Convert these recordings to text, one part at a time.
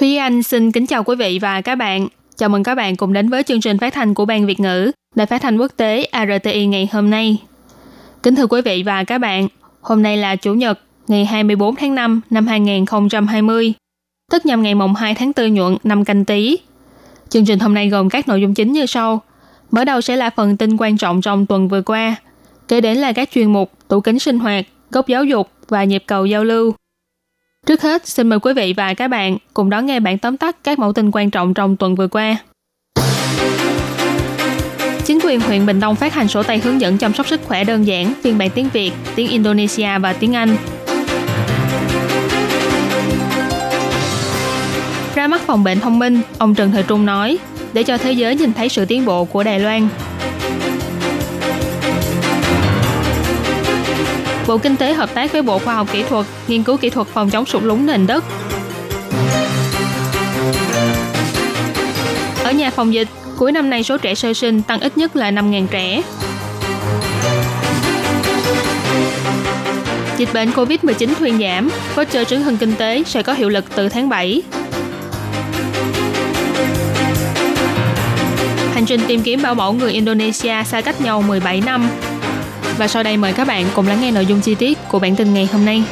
Thúy Anh xin kính chào quý vị và các bạn. Chào mừng các bạn cùng đến với chương trình phát thanh của Ban Việt ngữ, Đài phát thanh quốc tế RTI ngày hôm nay. Kính thưa quý vị và các bạn, hôm nay là Chủ nhật, ngày 24 tháng 5 năm 2020, tức nhằm ngày mùng 2 tháng 4 nhuận năm canh tí. Chương trình hôm nay gồm các nội dung chính như sau. Mở đầu sẽ là phần tin quan trọng trong tuần vừa qua, kế đến là các chuyên mục tủ kính sinh hoạt, góc giáo dục và nhịp cầu giao lưu. Trước hết, xin mời quý vị và các bạn cùng đón nghe bản tóm tắt các mẫu tin quan trọng trong tuần vừa qua. Chính quyền huyện Bình Đông phát hành sổ tay hướng dẫn chăm sóc sức khỏe đơn giản, phiên bản tiếng Việt, tiếng Indonesia và tiếng Anh. Ra mắt phòng bệnh thông minh, ông Trần Thời Trung nói, để cho thế giới nhìn thấy sự tiến bộ của Đài Loan. Bộ Kinh tế hợp tác với Bộ Khoa học Kỹ thuật nghiên cứu kỹ thuật phòng chống sụt lún nền đất. Ở nhà phòng dịch, cuối năm nay số trẻ sơ sinh tăng ít nhất là 5.000 trẻ. Dịch bệnh COVID-19 thuyên giảm, voucher trứng hưng kinh tế sẽ có hiệu lực từ tháng 7. Hành trình tìm kiếm bảo mẫu người Indonesia xa cách nhau 17 năm và sau đây mời các bạn cùng lắng nghe nội dung chi tiết của bản tin ngày hôm nay.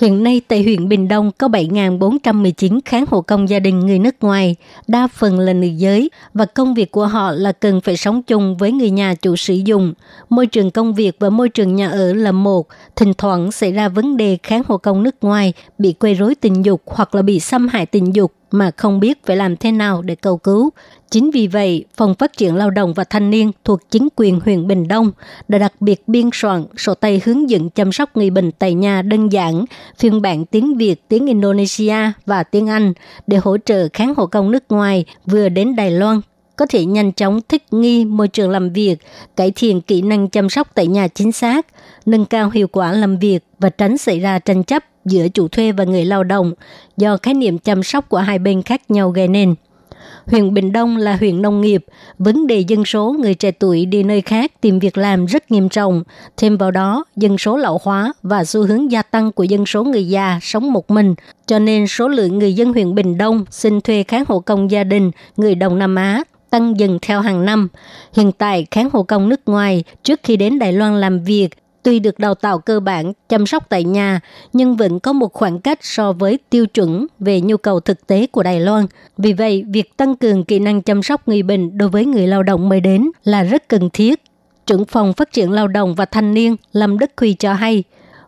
Hiện nay tại huyện Bình Đông có 7.419 kháng hộ công gia đình người nước ngoài, đa phần là nữ giới và công việc của họ là cần phải sống chung với người nhà chủ sử dụng. Môi trường công việc và môi trường nhà ở là một, thỉnh thoảng xảy ra vấn đề kháng hộ công nước ngoài bị quấy rối tình dục hoặc là bị xâm hại tình dục mà không biết phải làm thế nào để cầu cứu. Chính vì vậy, Phòng Phát triển Lao động và Thanh niên thuộc chính quyền huyện Bình Đông đã đặc biệt biên soạn sổ tay hướng dẫn chăm sóc người bệnh tại nhà đơn giản, phiên bản tiếng Việt, tiếng Indonesia và tiếng Anh để hỗ trợ kháng hộ công nước ngoài vừa đến Đài Loan có thể nhanh chóng thích nghi môi trường làm việc, cải thiện kỹ năng chăm sóc tại nhà chính xác, nâng cao hiệu quả làm việc và tránh xảy ra tranh chấp giữa chủ thuê và người lao động do khái niệm chăm sóc của hai bên khác nhau gây nên. Huyện Bình Đông là huyện nông nghiệp, vấn đề dân số người trẻ tuổi đi nơi khác tìm việc làm rất nghiêm trọng. Thêm vào đó, dân số lão hóa và xu hướng gia tăng của dân số người già sống một mình, cho nên số lượng người dân huyện Bình Đông xin thuê kháng hộ công gia đình người Đông Nam Á tăng dần theo hàng năm. Hiện tại, kháng hộ công nước ngoài trước khi đến Đài Loan làm việc tuy được đào tạo cơ bản chăm sóc tại nhà nhưng vẫn có một khoảng cách so với tiêu chuẩn về nhu cầu thực tế của Đài Loan. Vì vậy, việc tăng cường kỹ năng chăm sóc người bệnh đối với người lao động mới đến là rất cần thiết. Trưởng phòng phát triển lao động và thanh niên Lâm Đức Huy cho hay,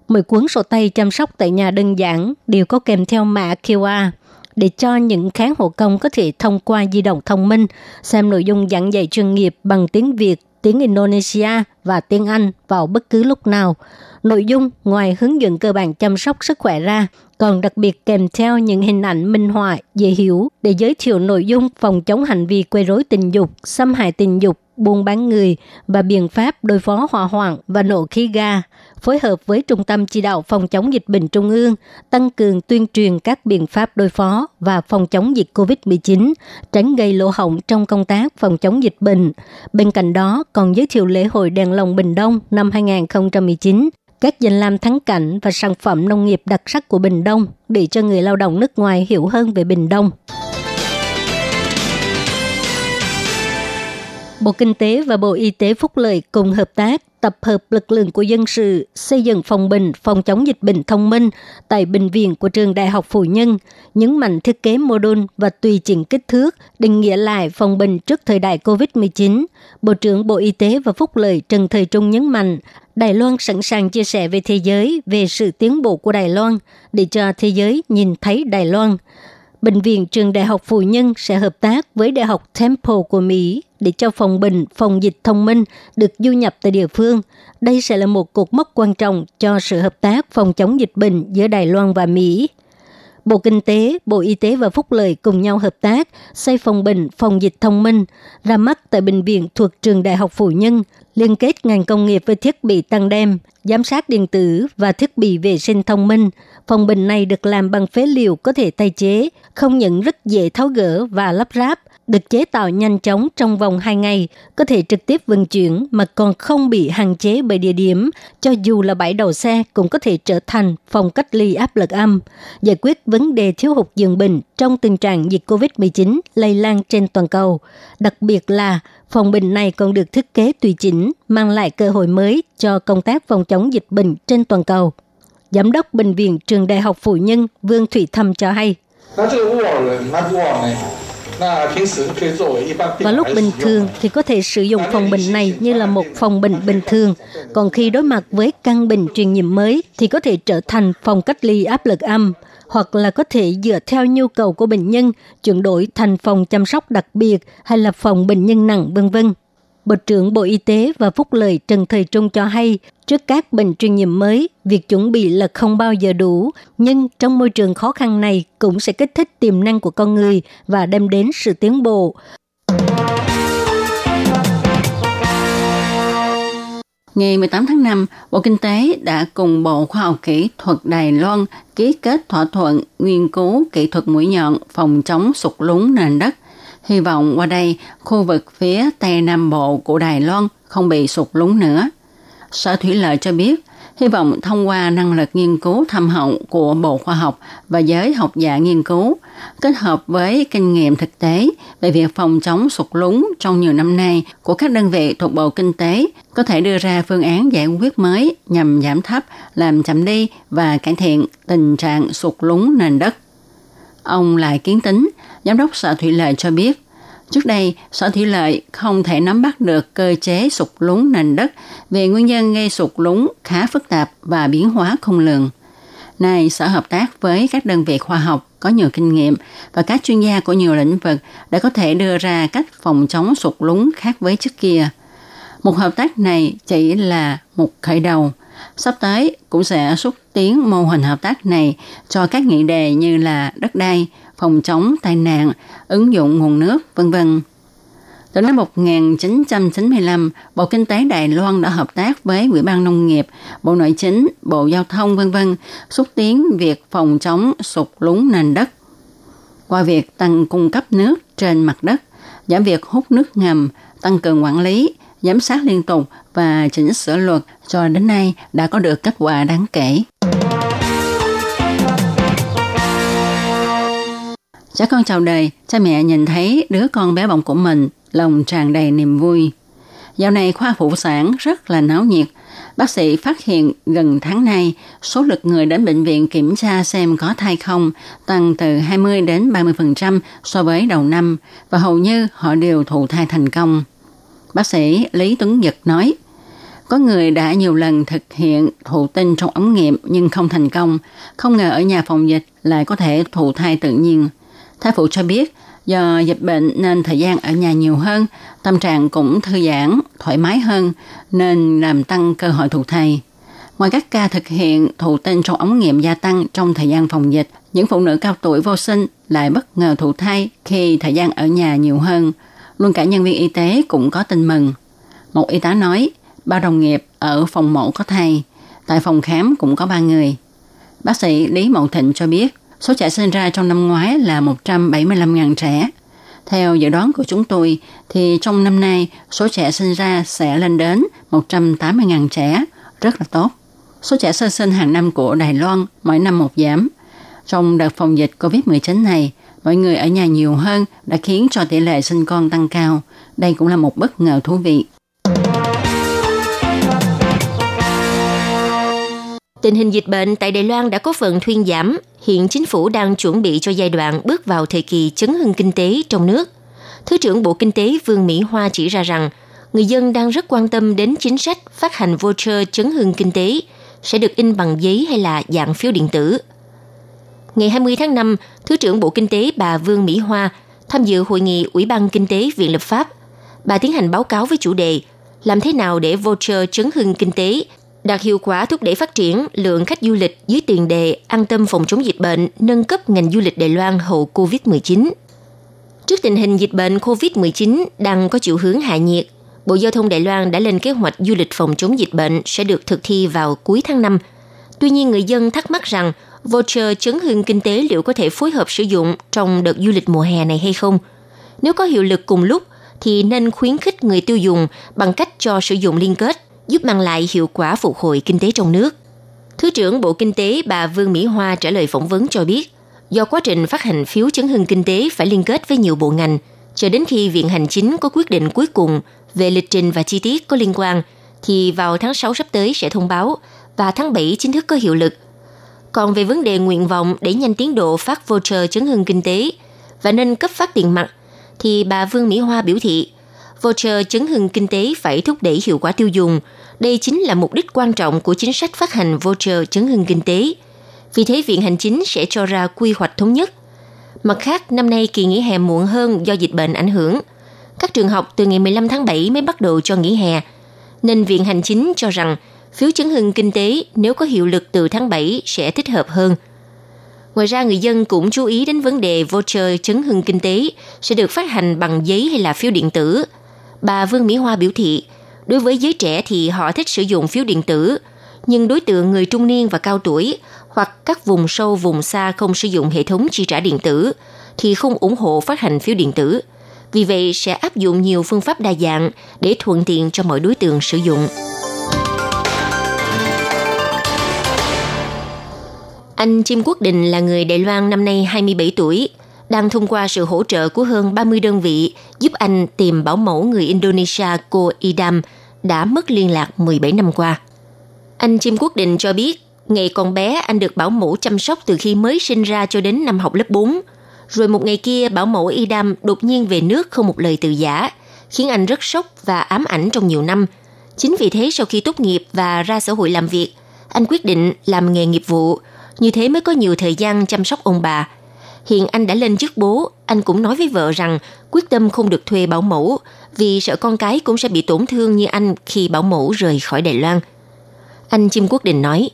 mỗi cuốn sổ tay chăm sóc tại nhà đơn giản đều có kèm theo mã QR để cho những kháng hộ công có thể thông qua di động thông minh xem nội dung giảng dạy chuyên nghiệp bằng tiếng Việt tiếng Indonesia và tiếng Anh vào bất cứ lúc nào. Nội dung ngoài hướng dẫn cơ bản chăm sóc sức khỏe ra, còn đặc biệt kèm theo những hình ảnh minh họa dễ hiểu để giới thiệu nội dung phòng chống hành vi quấy rối tình dục, xâm hại tình dục, buôn bán người và biện pháp đối phó hỏa hoạn và nổ khí ga, phối hợp với Trung tâm Chỉ đạo Phòng chống dịch bệnh Trung ương, tăng cường tuyên truyền các biện pháp đối phó và phòng chống dịch COVID-19, tránh gây lỗ hổng trong công tác phòng chống dịch bệnh. Bên cạnh đó, còn giới thiệu lễ hội đèn lồng Bình Đông năm 2019, các danh lam thắng cảnh và sản phẩm nông nghiệp đặc sắc của Bình Đông để cho người lao động nước ngoài hiểu hơn về Bình Đông. Bộ Kinh tế và Bộ Y tế Phúc Lợi cùng hợp tác tập hợp lực lượng của dân sự xây dựng phòng bệnh phòng chống dịch bệnh thông minh tại bệnh viện của trường Đại học Phụ Nhân, nhấn mạnh thiết kế mô đun và tùy chỉnh kích thước, định nghĩa lại phòng bệnh trước thời đại COVID-19. Bộ trưởng Bộ Y tế và Phúc Lợi Trần Thời Trung nhấn mạnh, Đài Loan sẵn sàng chia sẻ với thế giới về sự tiến bộ của Đài Loan để cho thế giới nhìn thấy Đài Loan. Bệnh viện Trường Đại học Phụ Nhân sẽ hợp tác với Đại học Temple của Mỹ để cho phòng bệnh, phòng dịch thông minh được du nhập tại địa phương. Đây sẽ là một cột mốc quan trọng cho sự hợp tác phòng chống dịch bệnh giữa Đài Loan và Mỹ. Bộ Kinh tế, Bộ Y tế và Phúc lợi cùng nhau hợp tác xây phòng bệnh, phòng dịch thông minh, ra mắt tại bệnh viện thuộc trường Đại học Phụ Nhân, liên kết ngành công nghiệp với thiết bị tăng đem, giám sát điện tử và thiết bị vệ sinh thông minh. Phòng bình này được làm bằng phế liệu có thể tái chế, không những rất dễ tháo gỡ và lắp ráp, được chế tạo nhanh chóng trong vòng 2 ngày, có thể trực tiếp vận chuyển mà còn không bị hạn chế bởi địa điểm, cho dù là bãi đầu xe cũng có thể trở thành phòng cách ly áp lực âm, giải quyết vấn đề thiếu hụt giường bệnh trong tình trạng dịch COVID-19 lây lan trên toàn cầu. Đặc biệt là phòng bệnh này còn được thiết kế tùy chỉnh, mang lại cơ hội mới cho công tác phòng chống dịch bệnh trên toàn cầu. Giám đốc Bệnh viện Trường Đại học Phụ Nhân Vương Thủy Thâm cho hay. Và lúc bình thường thì có thể sử dụng phòng bệnh này như là một phòng bệnh bình thường. Còn khi đối mặt với căn bệnh truyền nhiễm mới thì có thể trở thành phòng cách ly áp lực âm, hoặc là có thể dựa theo nhu cầu của bệnh nhân chuyển đổi thành phòng chăm sóc đặc biệt hay là phòng bệnh nhân nặng, vân vân. Bộ trưởng Bộ Y tế và Phúc lợi Trần Thời Trung cho hay, trước các bệnh truyền nhiễm mới, việc chuẩn bị là không bao giờ đủ, nhưng trong môi trường khó khăn này cũng sẽ kích thích tiềm năng của con người và đem đến sự tiến bộ. Ngày 18 tháng 5, Bộ Kinh tế đã cùng Bộ Khoa học Kỹ thuật Đài Loan ký kết thỏa thuận nghiên cứu kỹ thuật mũi nhọn phòng chống sụt lún nền đất Hy vọng qua đây, khu vực phía Tây Nam Bộ của Đài Loan không bị sụt lún nữa. Sở Thủy lợi cho biết, hy vọng thông qua năng lực nghiên cứu thâm hậu của Bộ Khoa học và giới học giả nghiên cứu, kết hợp với kinh nghiệm thực tế về việc phòng chống sụt lún trong nhiều năm nay của các đơn vị thuộc Bộ Kinh tế, có thể đưa ra phương án giải quyết mới nhằm giảm thấp, làm chậm đi và cải thiện tình trạng sụt lún nền đất. Ông Lại Kiến Tính, Giám đốc Sở Thủy lợi cho biết, trước đây Sở Thủy lợi không thể nắm bắt được cơ chế sụt lún nền đất vì nguyên nhân gây sụt lún khá phức tạp và biến hóa không lường. Nay, Sở hợp tác với các đơn vị khoa học có nhiều kinh nghiệm và các chuyên gia của nhiều lĩnh vực để có thể đưa ra cách phòng chống sụt lún khác với trước kia. Một hợp tác này chỉ là một khởi đầu. Sắp tới cũng sẽ xúc tiến mô hình hợp tác này cho các nghị đề như là đất đai, phòng chống tai nạn, ứng dụng nguồn nước, vân vân. Từ năm 1995, Bộ Kinh tế Đài Loan đã hợp tác với Ủy ban Nông nghiệp, Bộ Nội chính, Bộ Giao thông vân vân xúc tiến việc phòng chống sụt lún nền đất. Qua việc tăng cung cấp nước trên mặt đất, giảm việc hút nước ngầm, tăng cường quản lý, giám sát liên tục và chỉnh sửa luật cho đến nay đã có được kết quả đáng kể. Cha con chào đời, cha mẹ nhìn thấy đứa con bé bỏng của mình, lòng tràn đầy niềm vui. Dạo này khoa phụ sản rất là náo nhiệt. Bác sĩ phát hiện gần tháng nay, số lượt người đến bệnh viện kiểm tra xem có thai không tăng từ 20 đến 30% so với đầu năm và hầu như họ đều thụ thai thành công. Bác sĩ Lý Tuấn Nhật nói, có người đã nhiều lần thực hiện thụ tinh trong ống nghiệm nhưng không thành công, không ngờ ở nhà phòng dịch lại có thể thụ thai tự nhiên. Thái phụ cho biết, do dịch bệnh nên thời gian ở nhà nhiều hơn, tâm trạng cũng thư giãn, thoải mái hơn, nên làm tăng cơ hội thụ thai. Ngoài các ca thực hiện thụ tinh trong ống nghiệm gia tăng trong thời gian phòng dịch, những phụ nữ cao tuổi vô sinh lại bất ngờ thụ thai khi thời gian ở nhà nhiều hơn. Luôn cả nhân viên y tế cũng có tin mừng. Một y tá nói, ba đồng nghiệp ở phòng mổ có thai, tại phòng khám cũng có ba người. Bác sĩ Lý Mậu Thịnh cho biết, Số trẻ sinh ra trong năm ngoái là 175.000 trẻ. Theo dự đoán của chúng tôi, thì trong năm nay, số trẻ sinh ra sẽ lên đến 180.000 trẻ, rất là tốt. Số trẻ sơ sinh hàng năm của Đài Loan mỗi năm một giảm. Trong đợt phòng dịch COVID-19 này, mọi người ở nhà nhiều hơn đã khiến cho tỷ lệ sinh con tăng cao. Đây cũng là một bất ngờ thú vị. Tình hình dịch bệnh tại Đài Loan đã có phần thuyên giảm. Hiện chính phủ đang chuẩn bị cho giai đoạn bước vào thời kỳ chấn hưng kinh tế trong nước. Thứ trưởng Bộ Kinh tế Vương Mỹ Hoa chỉ ra rằng, người dân đang rất quan tâm đến chính sách phát hành voucher chấn hưng kinh tế sẽ được in bằng giấy hay là dạng phiếu điện tử. ngày 20 tháng 5, Thứ trưởng Bộ Kinh tế bà Vương Mỹ Hoa tham dự hội nghị Ủy ban Kinh tế Viện Lập pháp. Bà tiến hành báo cáo với chủ đề làm thế nào để voucher chấn hưng kinh tế đạt hiệu quả thúc đẩy phát triển lượng khách du lịch dưới tiền đề an tâm phòng chống dịch bệnh, nâng cấp ngành du lịch Đài Loan hậu COVID-19. Trước tình hình dịch bệnh COVID-19 đang có chiều hướng hạ nhiệt, Bộ Giao thông Đài Loan đã lên kế hoạch du lịch phòng chống dịch bệnh sẽ được thực thi vào cuối tháng 5. Tuy nhiên, người dân thắc mắc rằng voucher chấn hương kinh tế liệu có thể phối hợp sử dụng trong đợt du lịch mùa hè này hay không? Nếu có hiệu lực cùng lúc, thì nên khuyến khích người tiêu dùng bằng cách cho sử dụng liên kết, giúp mang lại hiệu quả phục hồi kinh tế trong nước. Thứ trưởng Bộ Kinh tế bà Vương Mỹ Hoa trả lời phỏng vấn cho biết, do quá trình phát hành phiếu chấn hưng kinh tế phải liên kết với nhiều bộ ngành, cho đến khi Viện Hành Chính có quyết định cuối cùng về lịch trình và chi tiết có liên quan, thì vào tháng 6 sắp tới sẽ thông báo và tháng 7 chính thức có hiệu lực. Còn về vấn đề nguyện vọng để nhanh tiến độ phát voucher chấn hưng kinh tế và nên cấp phát tiền mặt, thì bà Vương Mỹ Hoa biểu thị voucher chấn hưng kinh tế phải thúc đẩy hiệu quả tiêu dùng. Đây chính là mục đích quan trọng của chính sách phát hành voucher chấn hưng kinh tế. Vì thế Viện Hành Chính sẽ cho ra quy hoạch thống nhất. Mặt khác, năm nay kỳ nghỉ hè muộn hơn do dịch bệnh ảnh hưởng. Các trường học từ ngày 15 tháng 7 mới bắt đầu cho nghỉ hè. Nên Viện Hành Chính cho rằng phiếu chấn hưng kinh tế nếu có hiệu lực từ tháng 7 sẽ thích hợp hơn. Ngoài ra, người dân cũng chú ý đến vấn đề voucher chấn hưng kinh tế sẽ được phát hành bằng giấy hay là phiếu điện tử. Bà Vương Mỹ Hoa biểu thị, đối với giới trẻ thì họ thích sử dụng phiếu điện tử, nhưng đối tượng người trung niên và cao tuổi hoặc các vùng sâu vùng xa không sử dụng hệ thống chi trả điện tử thì không ủng hộ phát hành phiếu điện tử. Vì vậy sẽ áp dụng nhiều phương pháp đa dạng để thuận tiện cho mọi đối tượng sử dụng. Anh Chim Quốc Định là người Đài Loan năm nay 27 tuổi, đang thông qua sự hỗ trợ của hơn 30 đơn vị giúp anh tìm bảo mẫu người Indonesia cô Idam đã mất liên lạc 17 năm qua. Anh Chim Quốc Định cho biết, ngày còn bé anh được bảo mẫu chăm sóc từ khi mới sinh ra cho đến năm học lớp 4. Rồi một ngày kia bảo mẫu Idam đột nhiên về nước không một lời từ giả, khiến anh rất sốc và ám ảnh trong nhiều năm. Chính vì thế sau khi tốt nghiệp và ra xã hội làm việc, anh quyết định làm nghề nghiệp vụ, như thế mới có nhiều thời gian chăm sóc ông bà. Hiện anh đã lên chức bố, anh cũng nói với vợ rằng quyết tâm không được thuê bảo mẫu vì sợ con cái cũng sẽ bị tổn thương như anh khi bảo mẫu rời khỏi Đài Loan. Anh Chim Quốc Định nói,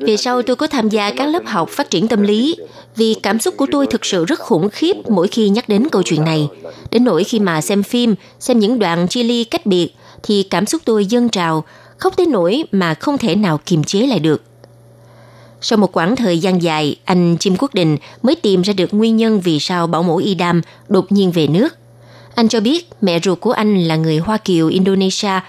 về sau tôi có tham gia các lớp học phát triển tâm lý vì cảm xúc của tôi thực sự rất khủng khiếp mỗi khi nhắc đến câu chuyện này. Đến nỗi khi mà xem phim, xem những đoạn chia ly cách biệt thì cảm xúc tôi dâng trào, khóc tới nỗi mà không thể nào kiềm chế lại được. Sau một quãng thời gian dài, anh Chim Quốc Đình mới tìm ra được nguyên nhân vì sao bảo mẫu Y Đam đột nhiên về nước. Anh cho biết mẹ ruột của anh là người Hoa Kiều Indonesia.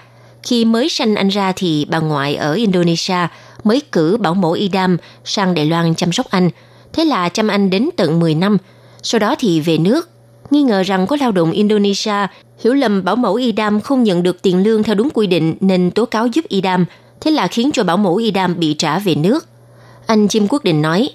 Khi mới sanh anh ra thì bà ngoại ở Indonesia mới cử bảo mẫu Y Đam sang Đài Loan chăm sóc anh. Thế là chăm anh đến tận 10 năm. Sau đó thì về nước nghi ngờ rằng có lao động Indonesia hiểu lầm bảo mẫu Idam không nhận được tiền lương theo đúng quy định nên tố cáo giúp Idam, thế là khiến cho bảo mẫu Idam bị trả về nước. Anh Chim Quốc Định nói.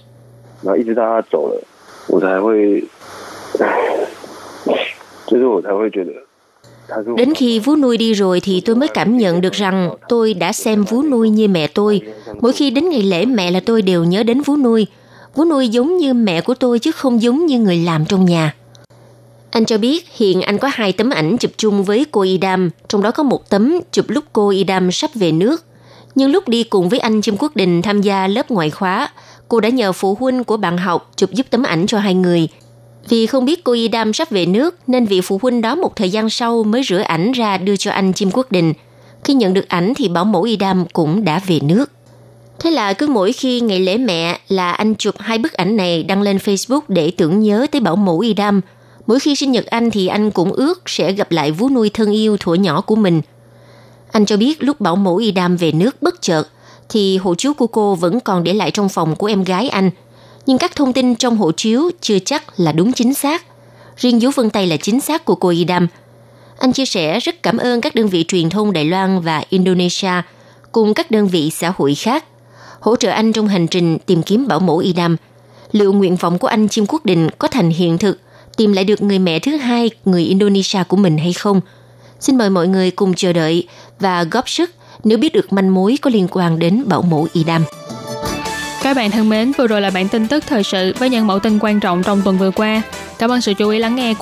Đến khi vú nuôi đi rồi thì tôi mới cảm nhận được rằng tôi đã xem vú nuôi như mẹ tôi. Mỗi khi đến ngày lễ mẹ là tôi đều nhớ đến vú nuôi. Vú nuôi giống như mẹ của tôi chứ không giống như người làm trong nhà. Anh cho biết hiện anh có hai tấm ảnh chụp chung với cô Idam, trong đó có một tấm chụp lúc cô Idam sắp về nước. Nhưng lúc đi cùng với anh Chim Quốc Đình tham gia lớp ngoại khóa, cô đã nhờ phụ huynh của bạn học chụp giúp tấm ảnh cho hai người. Vì không biết cô Idam sắp về nước nên vị phụ huynh đó một thời gian sau mới rửa ảnh ra đưa cho anh Chim Quốc Đình. Khi nhận được ảnh thì bảo mẫu Idam cũng đã về nước. Thế là cứ mỗi khi ngày lễ mẹ là anh chụp hai bức ảnh này đăng lên Facebook để tưởng nhớ tới bảo mẫu Idam. Mỗi khi sinh nhật anh thì anh cũng ước sẽ gặp lại vú nuôi thân yêu thuở nhỏ của mình. Anh cho biết lúc bảo mẫu Idam về nước bất chợt thì hộ chiếu của cô vẫn còn để lại trong phòng của em gái anh. Nhưng các thông tin trong hộ chiếu chưa chắc là đúng chính xác. Riêng dấu vân tay là chính xác của cô Idam. Anh chia sẻ rất cảm ơn các đơn vị truyền thông Đài Loan và Indonesia cùng các đơn vị xã hội khác hỗ trợ anh trong hành trình tìm kiếm bảo mẫu Idam. Liệu nguyện vọng của anh Chim Quốc Định có thành hiện thực, tìm lại được người mẹ thứ hai người Indonesia của mình hay không? Xin mời mọi người cùng chờ đợi và góp sức nếu biết được manh mối có liên quan đến bảo mẫu Idam. Các bạn thân mến, vừa rồi là bản tin tức thời sự với những mẫu tin quan trọng trong tuần vừa qua. Cảm ơn sự chú ý lắng nghe